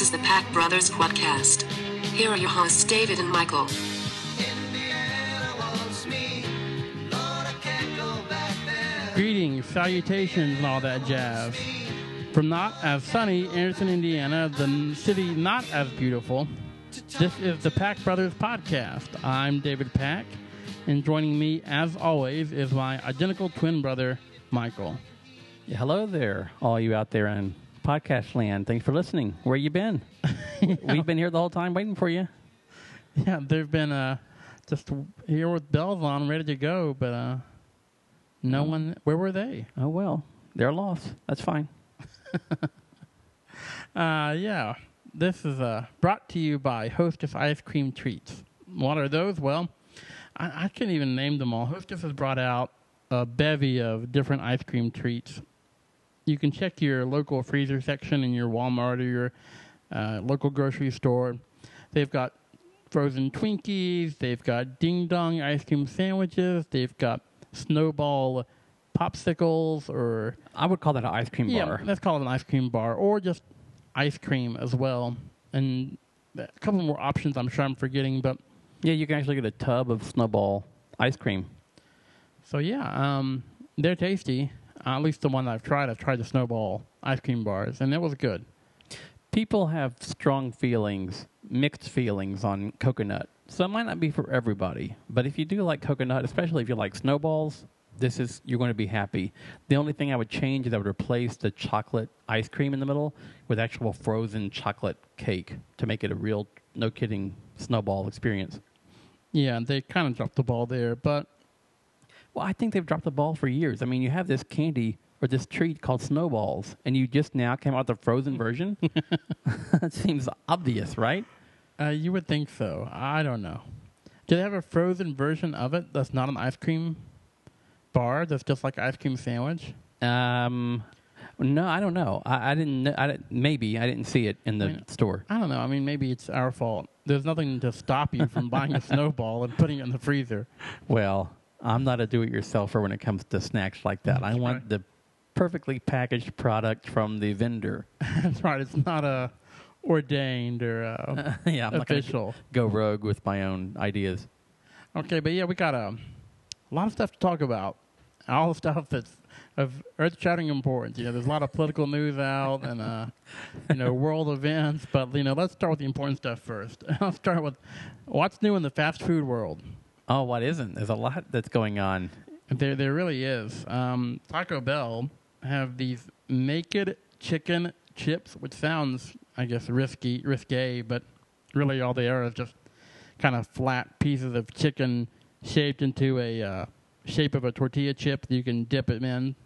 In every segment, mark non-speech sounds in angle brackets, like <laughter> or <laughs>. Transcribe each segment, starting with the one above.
This is the Pack Brothers Podcast. Here are your hosts, David and Michael. Greetings, salutations, and all that jazz. From not as sunny Anderson, Indiana, the city not as beautiful, this is the Pack Brothers Podcast. I'm David Pack, and joining me, as always, is my identical twin brother, Michael. Hello there, all you out there in podcast land. Thanks for listening. Where you been? <laughs> We've been here the whole time waiting for you. Yeah, they've been uh, just here with bells on, ready to go, but uh, no one. Where were they? Oh well, they're lost. That's fine. <laughs> Uh, yeah, this is uh, brought to you by Hostess Ice Cream Treats. What are those? Well, I, I can't even name them all. Hostess has brought out a bevy of different ice cream treats. You can check your local freezer section in your Walmart or your uh, local grocery store. They've got frozen Twinkies. They've got Ding Dong ice cream sandwiches. They've got Snowball popsicles or I would call that an ice cream yeah, bar. let's call it an ice cream bar or just ice cream as well. And a couple more options I'm sure I'm forgetting, but Yeah, you can actually get a tub of Snowball ice cream. so yeah, um, they're tasty. Uh, at least the one I've tried. I've tried the Snowball ice cream bars, and it was good. People have strong feelings, mixed feelings on coconut. So it might not be for everybody, but if you do like coconut, especially if you like snowballs, this is you're going to be happy. The only thing I would change is I would replace the chocolate ice cream in the middle with actual frozen chocolate cake to make it a real, no kidding, snowball experience. Yeah, they kind of dropped the ball there, but Well, I think they've dropped the ball for years. I mean, you have this candy or this treat called snowballs, and you just now came out with the frozen version. <laughs> that seems obvious, right? uh, you would think so. I don't know. Do they have a frozen version of it that's not an ice cream bar? That's just like ice cream sandwich. Um, no, I don't know. I, I didn't. I didn't, maybe I didn't see it in the I mean- store. I don't know. I mean, maybe it's our fault. There's nothing to stop you from buying a <laughs> snowball and putting it in the freezer. Well, I'm not a do-it-yourselfer when it comes to snacks like that. I want the perfectly packaged product from the vendor. <laughs> That's right. It's not a ordained or uh, <laughs> yeah, I'm not official. go rogue with my own ideas. Okay, but yeah, we got a lot of stuff to talk about. All the stuff that's of earth-shattering importance. You know, there's a lot of political news out and uh, you know <laughs> world events. But you know, let's start with the important stuff first. I'll start with what's new in the fast food world. Oh, what isn't? There's a lot that's going on. There, there really is. Um, Taco Bell have these naked chicken chips, which sounds, I guess, risky, risque, but really all they are is just kind of flat pieces of chicken shaped into a uh, shape of a tortilla chip that you can dip it in.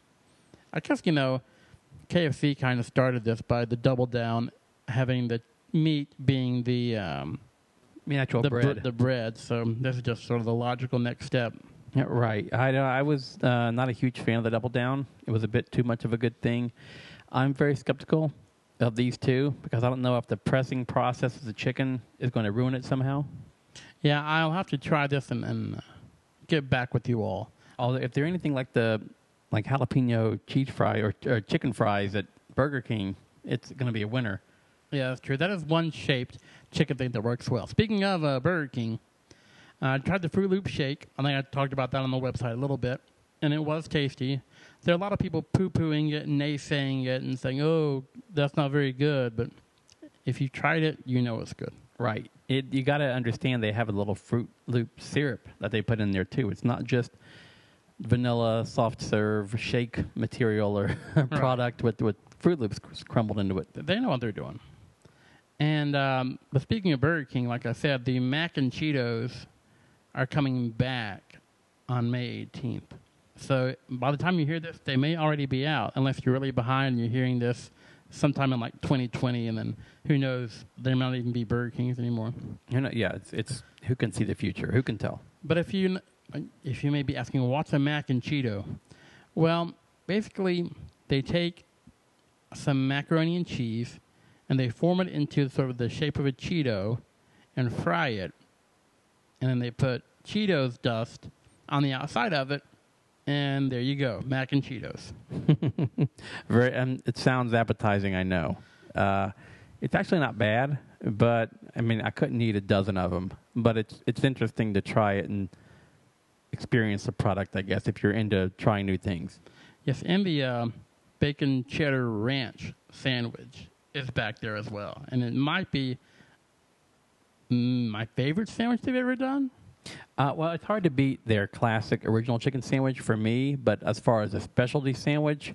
I guess you know, KFC kind of started this by the double down, having the meat being the um, mean, actual the br- bread. the bread. So this is just sort of the logical next step. Yeah, right. I know. I was uh, not a huge fan of the double down. It was a bit too much of a good thing. I'm very skeptical of these two because I don't know if the pressing process of the chicken is going to ruin it somehow. Yeah, I'll have to try this and, and get back with you all. Although, if they're anything like the like jalapeno cheese fry or, or chicken fries at Burger King, it's going to be a winner. Yeah, that's true. That is one shaped chicken thing that works well. Speaking of uh, Burger King, uh, I tried the Froot Loop shake. I think I talked about that on the website a little bit, and it was tasty. There are a lot of people poo pooing it and naysaying it and saying, oh, that's not very good. But if you tried it, you know it's good. Right. It, you got to understand they have a little Froot Loop syrup that they put in there too. It's not just vanilla soft serve shake material or <laughs> product with with Froot Loops crumbled into it. They know what they're doing. And um, but speaking of Burger King, like I said, the mac and Cheetos are coming back on May 18th. So by the time you hear this, they may already be out, unless you're really behind and you're hearing this sometime in like 2020, and then who knows, there might not even be Burger Kings anymore. You know, yeah, it's it's who can see the future? Who can tell? But if you if you may be asking, what's a mac and Cheeto? Well, basically, they take some macaroni and cheese, and they form it into sort of the shape of a Cheeto, and fry it, and then they put Cheetos dust on the outside of it, and there you go, mac and Cheetos. <laughs> Very, um, it sounds appetizing. I know. Uh, It's actually not bad, but I mean, I couldn't eat a dozen of them. But it's it's interesting to try it and experience the product. I guess if you're into trying new things. Yes, and the uh, bacon cheddar ranch sandwich is back there as well, and it might be mm, my favorite sandwich they've ever done. Uh, well, it's hard to beat their classic original chicken sandwich for me, but as far as a specialty sandwich,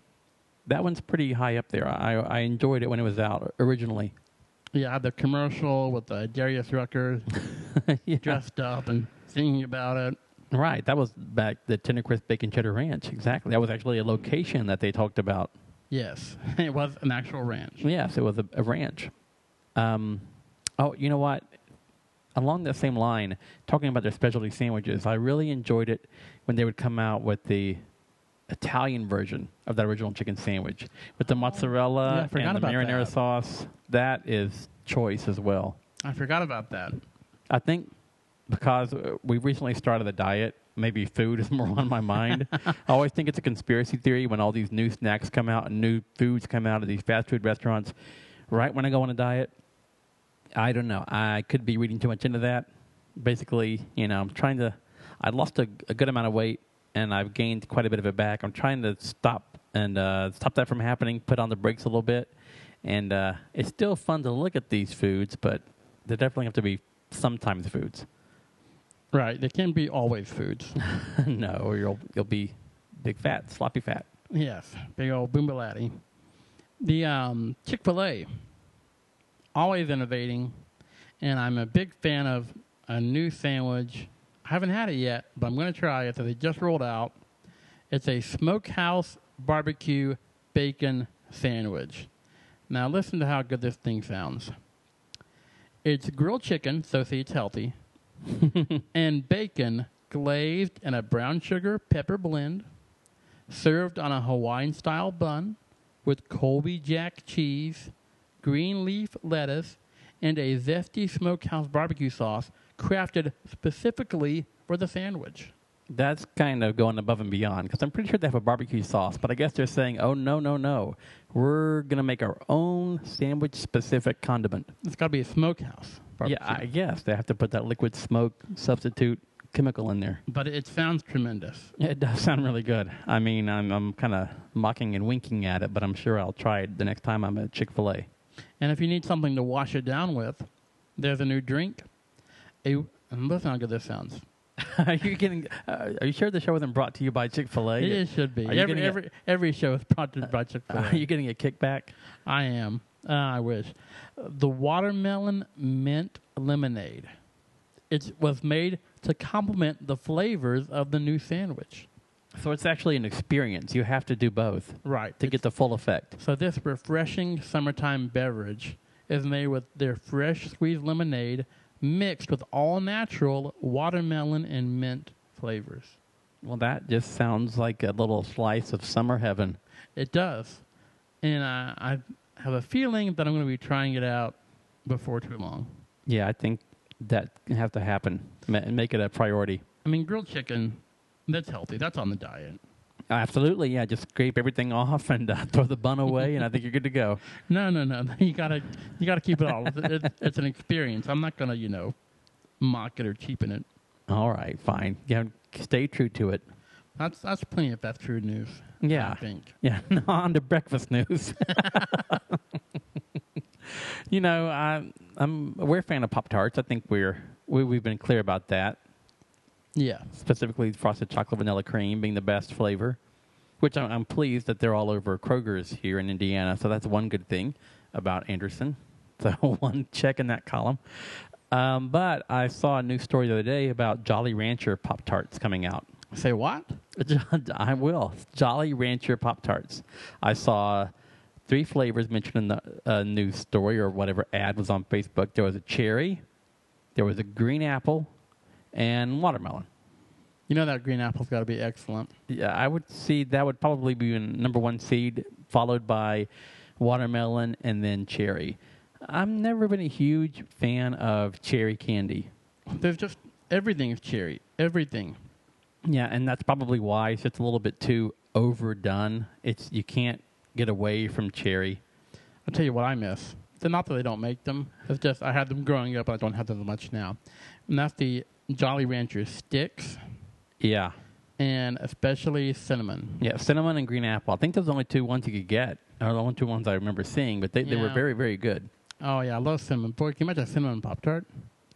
that one's pretty high up there. I, I enjoyed it when it was out originally. Yeah, the commercial with uh, Darius Rucker <laughs> yeah. dressed up and singing about it. Right, that was back the Tender Crisp Bacon Cheddar Ranch. Exactly, that was actually a location that they talked about. Yes, <laughs> it was an actual ranch. Yes, it was a, a ranch. Um, oh, you know what? Along that same line, talking about their specialty sandwiches, I really enjoyed it when they would come out with the Italian version of that original chicken sandwich with the mozzarella Yeah, and the marinara that. sauce. That is choice as well. I forgot about that. I think because we recently started a diet, maybe food is <laughs> more on my mind. I always think it's a conspiracy theory when all these new snacks come out and new foods come out of these fast food restaurants. Right when I go on a diet, I don't know. I could be reading too much into that. Basically, you know, I'm trying to. I lost a, a good amount of weight and I've gained quite a bit of it back. I'm trying to stop and uh, stop that from happening. Put on the brakes a little bit, and uh, it's still fun to look at these foods, but they definitely have to be sometimes foods. Right, they can't be always foods. <laughs> no, or you'll you'll be big fat, sloppy fat. yes, big old boombalatti. The um, Chick Fil A, always innovating, and I'm a big fan of a new sandwich. I haven't had it yet, but I'm going to try it. So they just rolled out. It's a smokehouse barbecue bacon sandwich. Now listen to how good this thing sounds. It's grilled chicken, so see it's healthy, <laughs> and bacon glazed in a brown sugar pepper blend, served on a Hawaiian style bun with Colby Jack cheese, green leaf lettuce, and a zesty smokehouse barbecue sauce crafted specifically for the sandwich. That's kind of going above and beyond because I'm pretty sure they have a barbecue sauce, but I guess they're saying, "Oh no, no, no, we're gonna make our own sandwich-specific condiment." It's got to be a smokehouse barbecue. Yeah, I guess they have to put that liquid smoke substitute chemical in there. but it sounds tremendous. It does sound really good. I mean, I'm I'm kind of mocking and winking at it, but I'm sure I'll try it the next time I'm at Chick Fil A. And if you need something to wash it down with, there's a new drink. A, and listen how good this sounds. <laughs> are you getting? Uh, are you sure the show wasn't brought to you by Chick Fil A? It should be. Are you Every, a- every, every show is brought to you by Chick fil Are you getting a kickback? I am. Uh, I wish. The watermelon mint lemonade. It was made to complement the flavors of the new sandwich. So it's actually an experience. You have to do both Right. to get the full effect. So this refreshing summertime beverage is made with their fresh squeezed lemonade mixed with all natural watermelon and mint flavors. Well, that just sounds like a little slice of summer heaven. It does. And I, I have a feeling that I'm going to be trying it out before too long. Yeah, I think that can have to happen and make it a priority. I mean, grilled chicken, that's healthy. That's on the diet. Absolutely, yeah. Just scrape everything off and uh, throw the bun away, and I think you're good to go. <laughs> No, no, no. <laughs> You gotta, you gotta keep it all. It, it, it's an experience. I'm not gonna, you know, mock it or cheapen it. All right, fine. Yeah, stay true to it. That's that's plenty of fast food news. Yeah. I think. Yeah, <laughs> no, on to breakfast news. <laughs> you know, I, I'm we're a fan of Pop Tarts. I think we're we, we've been clear about that. Yeah. Specifically, frosted chocolate vanilla cream being the best flavor, which I'm, I'm pleased that they're all over Kroger's here in Indiana. So that's one good thing about Anderson. <laughs> So one check in that column. Um, but I saw a new story the other day about Jolly Rancher Pop Tarts coming out. Say what? <laughs> I will. Jolly Rancher Pop Tarts. I saw three flavors mentioned in the uh, news story or whatever ad was on Facebook. There was a cherry, there was a green apple, and watermelon. You know that green apple's got to be excellent. Yeah, I would see that would probably be number one seed, followed by watermelon and then cherry. I've never been a huge fan of cherry candy. There's just everything is cherry. Everything. Yeah, and that's probably why it's just a little bit too overdone. It's you can't get away from cherry. I'll tell you what I miss. They're not that they don't make them. It's just I had them growing up, and I don't have them much now. And that's the Jolly Rancher sticks, Yeah. and especially cinnamon. Yeah, cinnamon and green apple. I think those are the only two ones you could get. Or the only two ones I remember seeing, but they, they were very, very good. Oh yeah, I love cinnamon. Boy, can you imagine a cinnamon pop tart?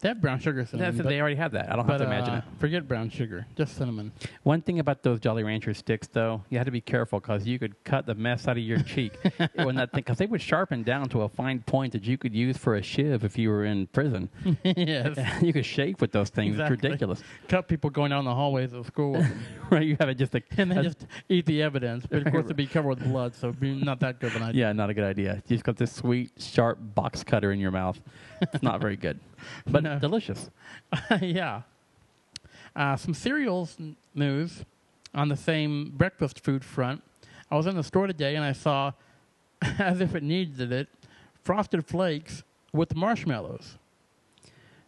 They have brown sugar cinnamon. That's, but, they already have that. I don't but, have to imagine uh, it. Forget brown sugar, just cinnamon. One thing about those Jolly Rancher sticks, though, you had to be careful because you could cut the mess out of your cheek <laughs> when that thing, because they would sharpen down to a fine point that you could use for a shiv if you were in prison. <laughs> yes, <laughs> you could shave with those things. Exactly. It's ridiculous, cut people going down the hallways of school, right? You have it just a, and then just eat the evidence. But of course, it'd be covered with blood, so not that good of an idea. yeah, not a good idea. You just got this sweet, sharp box cutter in your mouth. It's not very good, but No. delicious. <laughs> yeah. Uh, some cereals n- news on the same breakfast food front. I was in the store today and I saw, <laughs> as if it needed it, frosted flakes with marshmallows.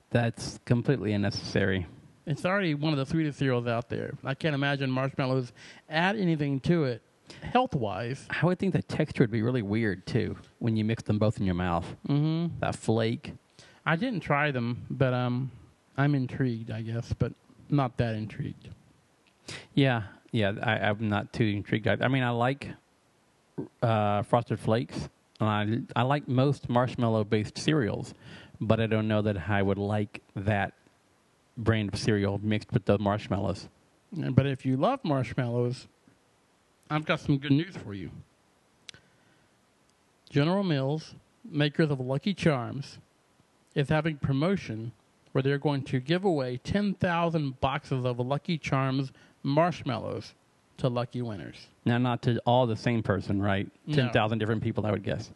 That's completely unnecessary. It's already one of the sweetest cereals out there. I can't imagine marshmallows add anything to it, health wise. I would think the texture would be really weird too when you mix them both in your mouth. Mm-hmm. That flake. I didn't try them, but um, I'm intrigued, I guess, but not that intrigued. Yeah, yeah. I, I'm not too intrigued. I, I mean, I like uh, Frosted Flakes, and I I like most marshmallow-based cereals, but I don't know that I would like that brand of cereal mixed with the marshmallows. But if you love marshmallows, I've got some good news for you. General Mills, makers of Lucky Charms, is having promotion where they're going to give away 10,000 boxes of Lucky Charms marshmallows to lucky winners. Now, not to all the same person, right? No. Ten thousand different people, I would guess.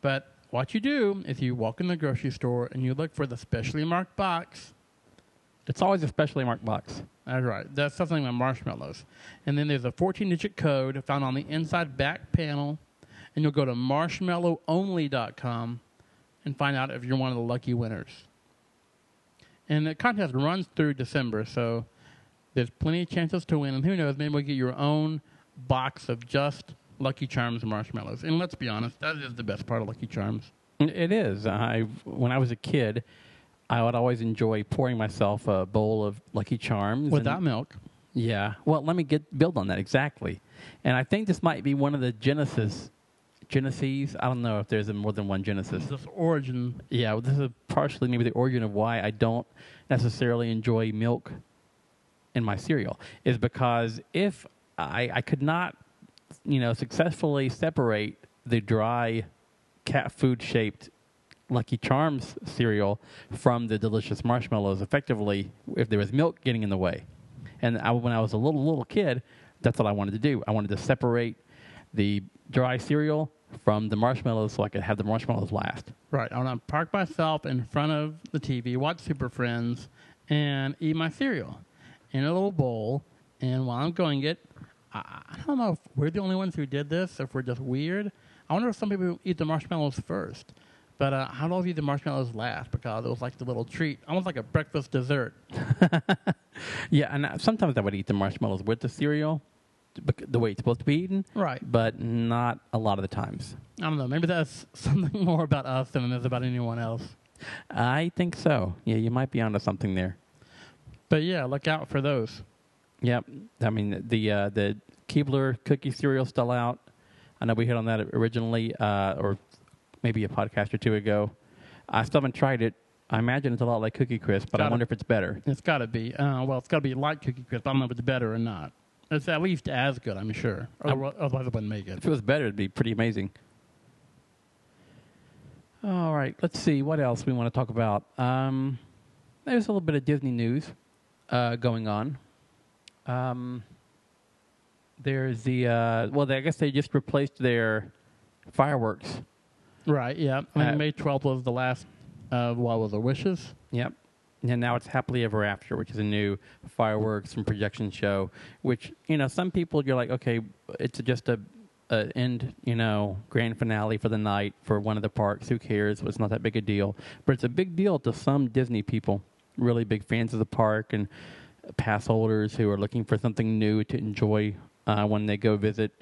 But what you do is you walk in the grocery store and you look for the specially marked box. It's always a specially marked box. That's right. That's something like marshmallows. And then there's a 14 digit code found on the inside back panel. And you'll go to marshmallowonly.com and find out if you're one of the lucky winners. And the contest runs through December, so there's plenty of chances to win. And who knows, maybe we'll get your own box of just Lucky Charms marshmallows. And let's be honest, that is the best part of Lucky Charms. It is. I when I was a kid, I would always enjoy pouring myself a bowl of Lucky Charms Without milk. Yeah. Well, let me get build on that exactly. And I think this might be one of the Genesis Genesis. I don't know if there's more than one Genesis. This origin. Yeah, this is partially maybe the origin of why I don't necessarily enjoy milk in my cereal is because if I, I could not, you know, successfully separate the dry cat food shaped Lucky Charms cereal from the delicious marshmallows effectively if there was milk getting in the way. And I, when I was a little little kid, that's what I wanted to do. I wanted to separate the dry cereal from the marshmallows so I could have the marshmallows last. Right. I want to park myself in front of the TV, watch Super Friends, and eat my cereal in a little bowl. And while I'm going it, I, I don't know if we're the only ones who did this, if we're just weird. I wonder if some people eat the marshmallows first. But uh, how do I eat the marshmallows last? Because it was like the little treat, almost like a breakfast dessert. <laughs> Yeah, and uh, sometimes I would eat the marshmallows with the cereal, the way it's supposed to be eaten, Right. but not a lot of the times. I don't know. Maybe that's <laughs> something more about us than it is about anyone else. I think so. Yeah, you might be onto something there. But yeah, look out for those. Yep. I mean, the uh, the Keebler cookie cereal still out. I know we hit on that originally, uh, or maybe a podcast or two ago. I still haven't tried it. I imagine it's a lot like Cookie Crisp, but I Got it. wonder if it's better. It's got to be. Uh, well, it's got to be like Cookie Crisp. I don't know if it's better or not. It's at least as good, I'm sure. Otherwise, otherwise it wouldn't make it. If it was better, it'd be pretty amazing. All right, let's see what else we want to talk about. Um, there's a little bit of Disney news uh, going on. Um, there's the uh, well, they, I guess they just replaced their fireworks. Right, yeah. I mean, Uh, May 12th was the last, uh, what was it, Wishes? Yep. And now it's Happily Ever After, which is a new fireworks and projection show. Which you know, some people you're like, okay, it's just a, a end, you know, grand finale for the night for one of the parks. Who cares? It's not that big a deal, but it's a big deal to some Disney people. Really big fans of the park and pass holders who are looking for something new to enjoy uh, when they go visit.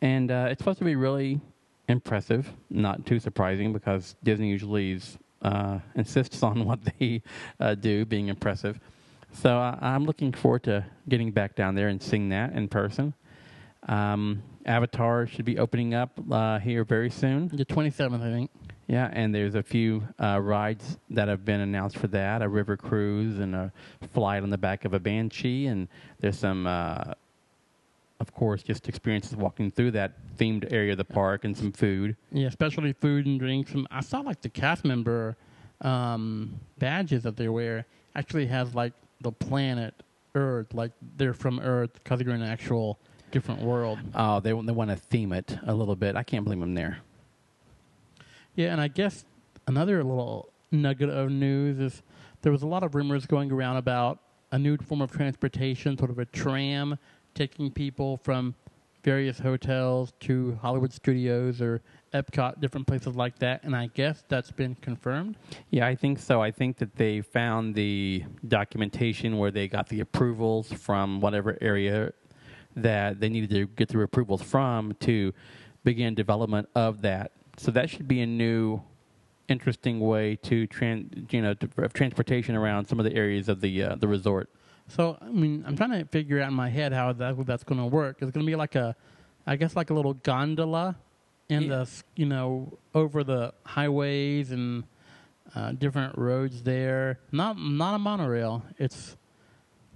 And uh, it's supposed to be really impressive. Not too surprising because Disney usually is, uh, insists <laughs> on what they uh, do being impressive. So uh, I'm looking forward to getting back down there and seeing that in person. Um, Avatar should be opening up uh, here very soon. The 27th, I think. Yeah, and there's a few uh, rides that have been announced for that a river cruise and a flight on the back of a banshee. And there's some, uh, of course, just experiences walking through that themed area of the park and some food. Yeah, especially food and drinks. And I saw like the cast member um, badges that they wear actually has like the planet Earth, like they're from Earth because they're in an actual different world. Oh, they, they want to theme it a little bit. I can't blame them there. Yeah, and I guess another little nugget of news is there was a lot of rumors going around about a new form of transportation, sort of a tram taking people from various hotels to Hollywood studios or Epcot, different places like that. And I guess that's been confirmed. Yeah, I think so. I think that they found the documentation where they got the approvals from whatever area that they needed to get the approvals from to begin development of that. So that should be a new, interesting way to tran- you know to, transportation around some of the areas of the uh, the resort. So I mean, I'm trying to figure out in my head how that that's going to work. It's going to be like a, I guess like a little gondola, in Yeah. the you know over the highways and uh, different roads there. Not not a monorail. It's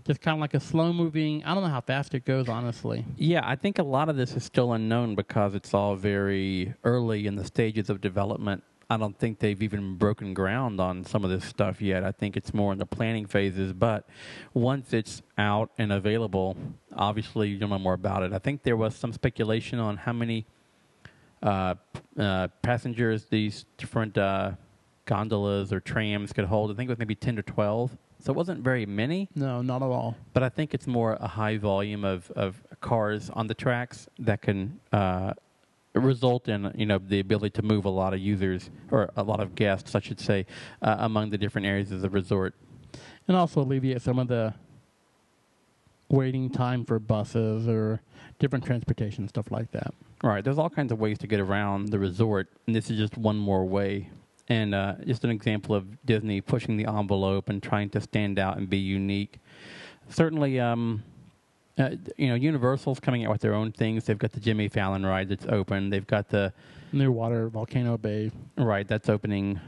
just kind of like a slow moving. I don't know how fast it goes, honestly. Yeah, I think a lot of this is still unknown because it's all very early in the stages of development. I don't think they've even broken ground on some of this stuff yet. I think it's more in the planning phases. But once it's out and available, obviously you'll know more about it. I think there was some speculation on how many uh, uh, passengers these different uh, gondolas or trams could hold. I think it was maybe 10 to 12. So it wasn't very many No, not at all. but I think it's more a high volume of, of cars on the tracks that can uh, result in you know the ability to move a lot of users or a lot of guests, I should say, uh, among the different areas of the resort. and also alleviate some of the waiting time for buses or different transportation stuff like that. Right, there's all kinds of ways to get around the resort, and this is just one more way. And uh, just an example of Disney pushing the envelope and trying to stand out and be unique. Certainly, um, uh, you know, Universal's coming out with their own things. They've got the Jimmy Fallon ride that's open. They've got the Near water, Volcano Bay. ride that's opening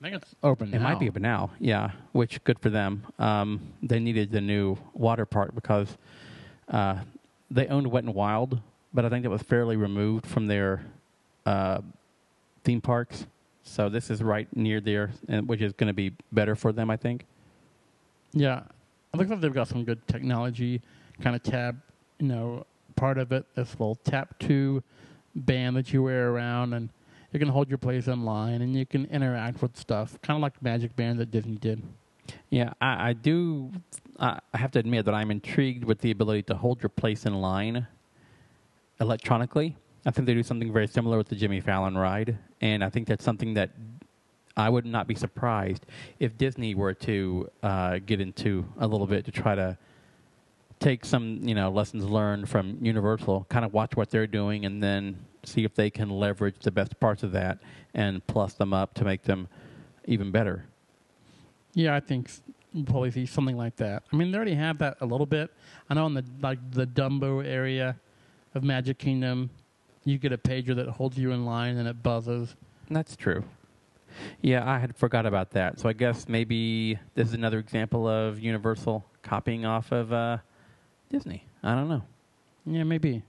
I think it's open. It might be open now, yeah. Which good for them. Um, they needed the new water park because uh, they owned Wet and Wild, but I think it was fairly removed from their uh, theme parks. So this is right near there, and which is going to be better for them, I think. Yeah, it looks like they've got some good technology, kind of tab, you know, part of it. This little tap two band that you wear around, and you can hold your place in line, and you can interact with stuff, kind of like Magic Band that Disney did. Yeah, I, I do. I have to admit that I'm intrigued with the ability to hold your place in line electronically. I think they do something very similar with the Jimmy Fallon ride, and I think that's something that I would not be surprised if Disney were to uh, get into a little bit to try to take some, you know, lessons learned from Universal, kind of watch what they're doing, and then see if they can leverage the best parts of that and plus them up to make them even better. Yeah, I think we'll probably see something like that. I mean, they already have that a little bit. I know in the like the Dumbo area of Magic Kingdom, you get a pager that holds you in line and it buzzes. That's true. Yeah, I had forgot about that. So I guess maybe this is another example of Universal copying off of uh, Disney. I don't know. Yeah, maybe.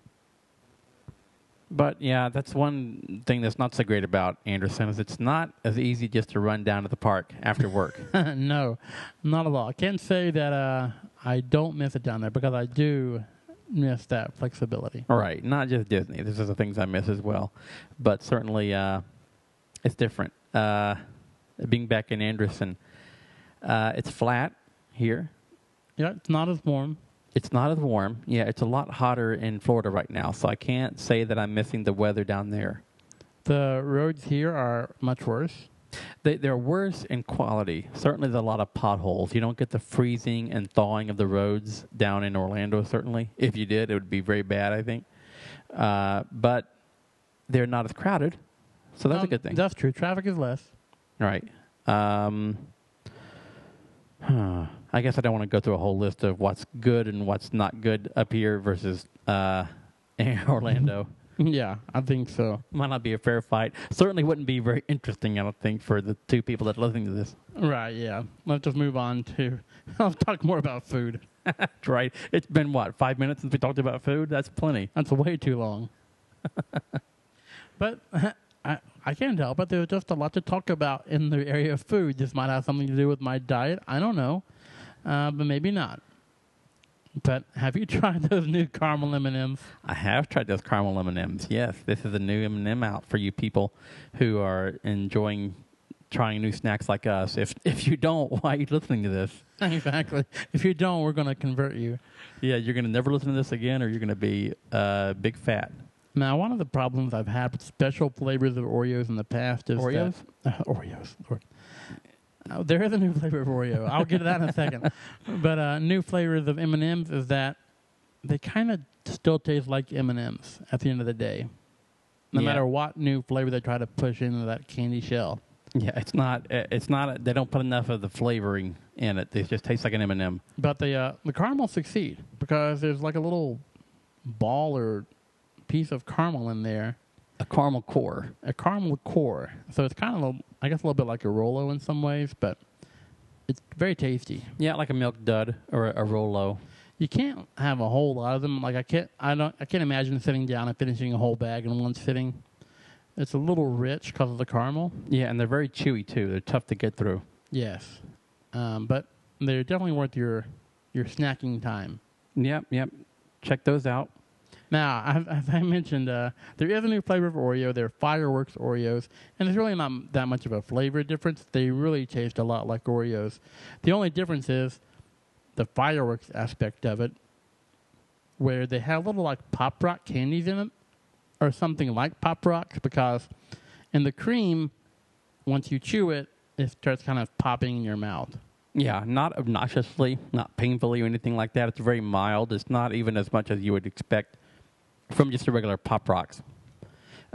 But yeah, that's one thing that's not so great about Anderson is it's not as easy just to run down to the park after work. <laughs> no, not at all. I can't say that uh, I don't miss it down there because I do miss that flexibility. All right, not just Disney. This is the things I miss as well, but certainly uh, it's different. Uh, being back in Anderson, uh, it's flat here. Yeah, it's not as warm. It's not as warm. Yeah, it's a lot hotter in Florida right now, so I can't say that I'm missing the weather down there. The roads here are much worse. They, they're worse in quality. Certainly, there's a lot of potholes. You don't get the freezing and thawing of the roads down in Orlando. Certainly, if you did, it would be very bad. I think, uh, but they're not as crowded, so that's a Um, good thing. That's true. Traffic is less. Right. Um, huh. I guess I don't want to go through a whole list of what's good and what's not good up here versus uh, <laughs> Orlando. <laughs> Yeah, I think so. Might not be a fair fight. Certainly wouldn't be very interesting, I don't think, for the two people that are listening to this. Right. Yeah. Let's just move on to. <laughs> I'll talk more about food. That's right. It's been, what, five minutes since we talked about food? That's plenty. That's way too long. but I, I can't help it. There's just a lot to talk about in the area of food. This might have something to do with my diet. I don't know, uh, but maybe not. But have you <laughs> tried those new caramel M&Ms? I have tried those caramel M&Ms. Yes, this is a new M&M out for you people who are enjoying trying new snacks like us. If if you don't, <laughs> why are you listening to this? exactly. If you don't, we're going to convert you. Yeah, you're going to never listen to this again, or you're going to be uh, big fat. Now, one of the problems I've had with special flavors of Oreos in the past is Oreos? That, uh, <laughs> Oreos. Lord. There is a new flavor of Oreo. I'll get to that in a second. <laughs> But uh, new flavors of M and M's is that they kind of still taste like M and M's at the end of the day, no Yeah. matter what new flavor they try to push into that candy shell. Yeah, it's not. uh, It's not. They don't put enough of the flavoring in it. It just tastes like an M&M. But the uh, the caramel succeed because there's like a little ball or piece of caramel in there A caramel core. a caramel core. So it's kind of, a, I guess, a little bit like a Rolo in some ways, but it's very tasty. Yeah, like a milk dud or a, a Rolo. You can't have a whole lot of them. Like I can't, I don't, I can't imagine sitting down and finishing a whole bag in one sitting. It's a little rich because of the caramel. Yeah, and they're very chewy too. They're tough to get through. Yes, um, but they're definitely worth your your snacking time. Yep, yep. Check those out. Now, <laughs> as, as I mentioned, uh, there is a new flavor of Oreo. They're fireworks Oreos, and it's really not that much of a flavor difference. They really taste a lot like Oreos. The only difference is the fireworks aspect of it, where they have little like pop rock candies in it, or something like pop rocks, because in the cream, once you chew it, it starts kind of popping in your mouth. Yeah, not obnoxiously, not painfully or anything like that. It's very mild. It's not even as much as you would expect from just a regular pop rocks.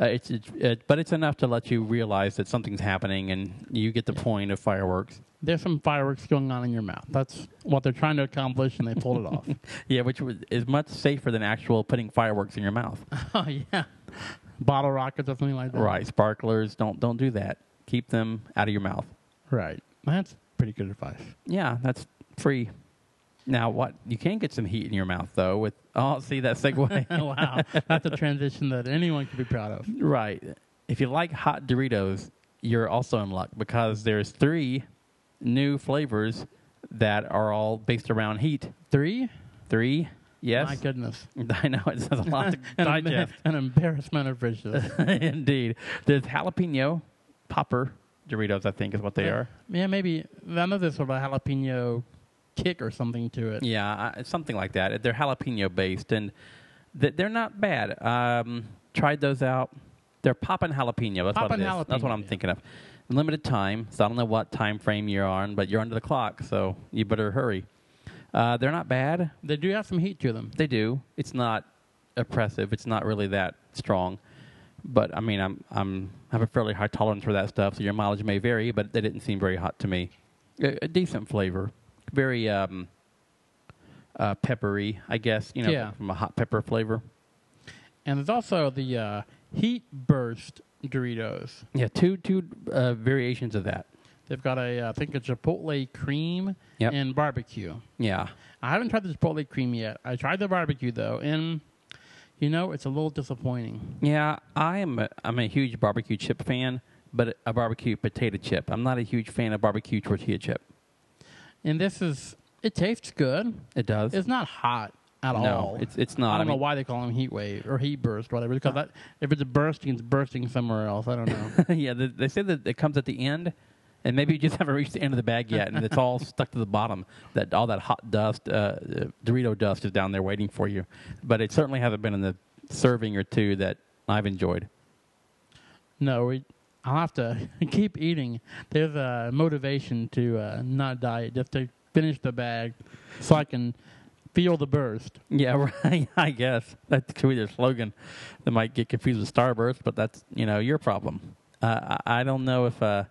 Uh, it's, it's it, but it's enough to let you realize that something's happening and you get the point of fireworks. There's some fireworks going on in your mouth. That's what they're trying to accomplish, and they pulled it off. <laughs> Yeah, which was- is much safer than actual putting fireworks in your mouth. <laughs> Oh yeah, bottle rockets or something like that. right, sparklers. Don't don't do that. Keep them out of your mouth. right. That's pretty good advice. Yeah, that's free. Now, what you can get some heat in your mouth though. With oh, see that segue. <laughs> <laughs> wow, that's a transition that anyone could be proud of. Right. If you like hot Doritos, you're also in luck because there's three new flavors that are all based around heat. Three? Three, yes. My goodness. <laughs> I know it's a lot to digest. an embarrassment of riches. Indeed. There's jalapeno popper Doritos, I think, is what they uh, are. yeah, maybe. I know there's sort of a jalapeno kick or something to it. Yeah, uh, something like that. They're jalapeno based, and th- they're not bad. Um, tried those out. They're poppin' jalapeno. That's what Poppin' it is. That's what I'm yeah. thinking of. Limited time, so I don't know what time frame you're on, but you're under the clock, so you better hurry. Uh, they're not bad. They do have some heat to them. They do. It's not oppressive. It's not really that strong. But I mean, I'm I'm have a fairly high tolerance for that stuff, so your mileage may vary. But they didn't seem very hot to me. A, a decent flavor, very um, uh, peppery, I guess. You know, Yeah. from a hot pepper flavor. And there's also the uh, heat burst Doritos. Yeah, two two uh, variations of that. They've got a, uh, I think a Chipotle cream Yep. and barbecue. Yeah, I haven't tried the Chipotle cream yet. I tried the barbecue though, and you know it's a little disappointing. yeah. I am a, I'm a huge barbecue chip fan, but a barbecue potato chip. I'm not a huge fan of barbecue tortilla chip. And this is it tastes good. It does. It's not hot at no, all. it's it's not. I don't mean, know why they call them heat wave or heat burst, whatever. Because that, if it's bursting, it's bursting somewhere else. I don't know. <laughs> yeah, they, they say that it comes at the end, and maybe you just <laughs> haven't reached the end of the bag yet, and it's all stuck to the bottom. That all that hot dust, uh, uh, Dorito dust, is down there waiting for you. But it certainly hasn't been in the serving or two that I've enjoyed. no, we, I'll have to <laughs> keep eating. There's a motivation to uh, not diet, just to finish the bag, so I can Feel the burst. Yeah, <laughs> right. I guess that could be their slogan. They might get confused with Starburst, but that's you know your problem. Uh, I I don't know if uh,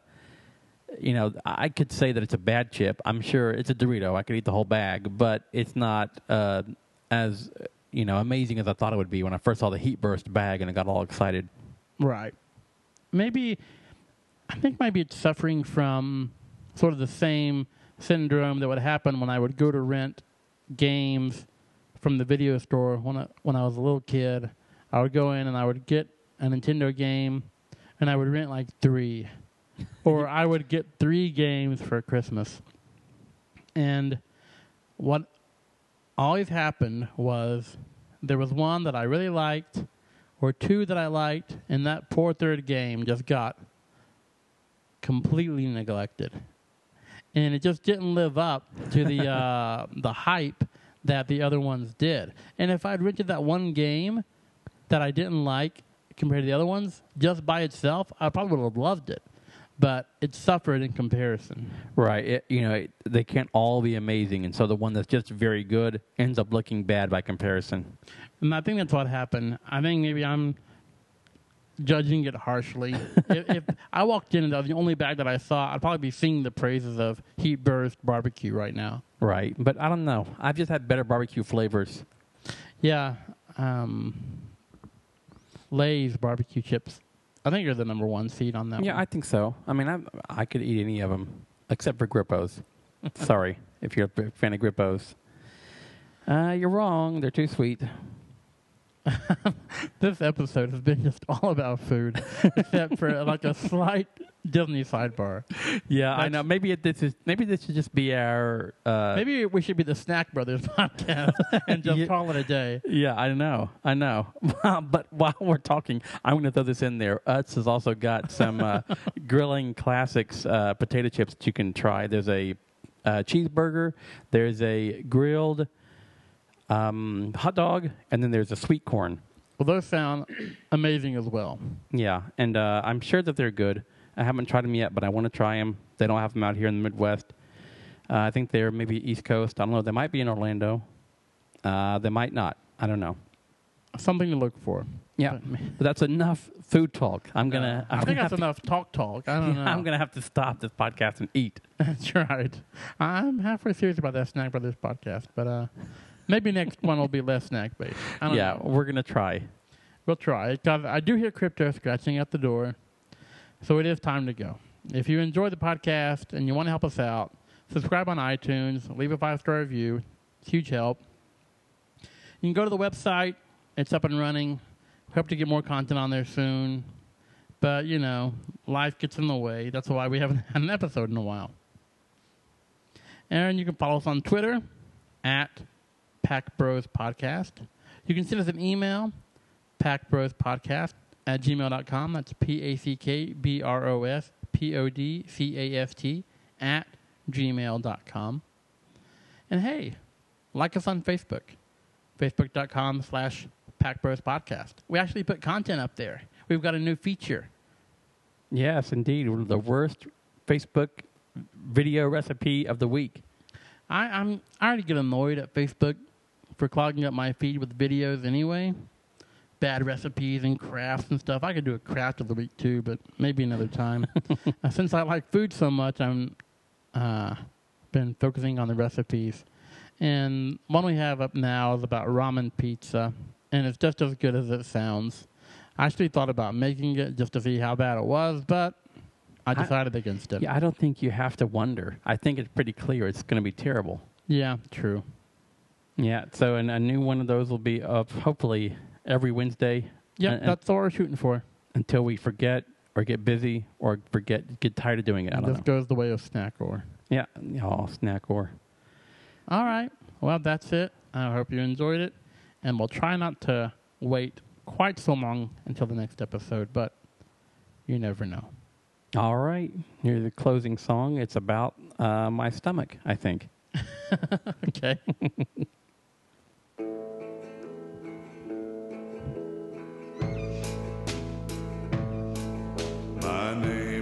you know I could say that it's a bad chip. I'm sure it's a Dorito. I could eat the whole bag, but it's not uh, as you know amazing as I thought it would be when I first saw the Heat Burst bag and I got all excited. Right. Maybe, I think maybe it's suffering from sort of the same syndrome that would happen when I would go to rent games from the video store when I, when I was a little kid. I would go in and I would get a Nintendo game and I would rent like three. <laughs> or I would get three games for Christmas. And what always happened was there was one that I really liked or two that I liked, and that poor third game just got completely neglected. And it just didn't live up to the <laughs> <laughs> uh, the hype that the other ones did. And if I'd rented that one game that I didn't like compared to the other ones, just by itself, I probably would have loved it. But it suffered in comparison. Right. It, you know it, they can't all be amazing, and so the one that's just very good ends up looking bad by comparison. And I think that's what happened. I think maybe I'm judging it harshly. <laughs> if, if I walked in and that was the only bag that I saw, I'd probably be singing the praises of Heat Burst Barbecue right now. Right. But I don't know. I've just had better barbecue flavors. Yeah. Um, Lay's barbecue chips. I think you're the number one seed on that Yeah, one. I think so. I mean, I I could eat any of them except for Grippos. <laughs> Sorry if you're a fan of Grippos. Uh, you're wrong. They're too sweet. <laughs> this episode has been just all about food, except for like a slight Disney sidebar. Yeah, I know. Maybe it, this is maybe this should just be our. Uh, Maybe we should be the Snack Brothers <laughs> podcast and just Yeah. call it a day. Yeah, I know, I know. <laughs> but while we're talking, I'm going to throw this in there. Utz has also got some uh, <laughs> grilling classics uh, potato chips that you can try. There's a uh, cheeseburger, there's a grilled um, hot dog, and then there's a sweet corn. Well, those sound amazing as well. Yeah, and uh, I'm sure that they're good. I haven't tried them yet, but I want to try them. They don't have them out here in the Midwest. Uh, I think they're maybe East Coast. I don't know. They might be in Orlando. Uh, they might not. I don't know. Something to look for. Yeah, But- but that's enough food talk. I'm gonna. I I'm think gonna that's have to- enough talk talk. I don't <laughs> know. I'm gonna have to stop this podcast and eat. <laughs> That's right. I'm halfway serious about that Snack Brothers podcast, but uh, maybe next one will be less snack based. I don't Yeah, know. we're gonna try. We'll try. I do hear crypto scratching at the door, so it is time to go. If you enjoy the podcast and you want to help us out, subscribe on iTunes, leave a five star review. It's huge help. You can go to the website. It's up and running. Hope to get more content on there soon. But, you know, life gets in the way. That's why we haven't <laughs> had an episode in a while. And you can follow us on Twitter at Pack Bros Podcast. You can send us an email, packbrospodcast at gmail.com. That's P A C K B R O S P O D C A S T at gmail.com. And hey, like us on Facebook, facebook.com slash Pack Bros Podcast. We actually put content up there. We've got a new feature. Yes, indeed. The worst Facebook video recipe of the week. I, I'm I already get annoyed at Facebook for clogging up my feed with videos anyway. Bad recipes and crafts and stuff. I could do a craft of the week too, but maybe another time. <laughs> uh, since I like food so much, I'm uh, been focusing on the recipes. And one we have up now is about ramen pizza, and it's just as good as it sounds. I actually thought about making it just to see how bad it was, but I I- decided against it. Yeah, I don't think you have to wonder. I think it's pretty clear it's going to be terrible. yeah, true. Yeah, so and a new one of those will be up hopefully every Wednesday Yeah, And- and- that's all we're shooting for. until we forget or get busy or forget get tired of doing it. I don't this know. goes the way of snack or. Yeah, oh, snack or. All right. Well, that's it. I hope you enjoyed it, and we'll try not to wait quite so long until the next episode, but you never know. All right, here's the closing song. It's about uh, my stomach, I think. <laughs> Okay. <laughs> name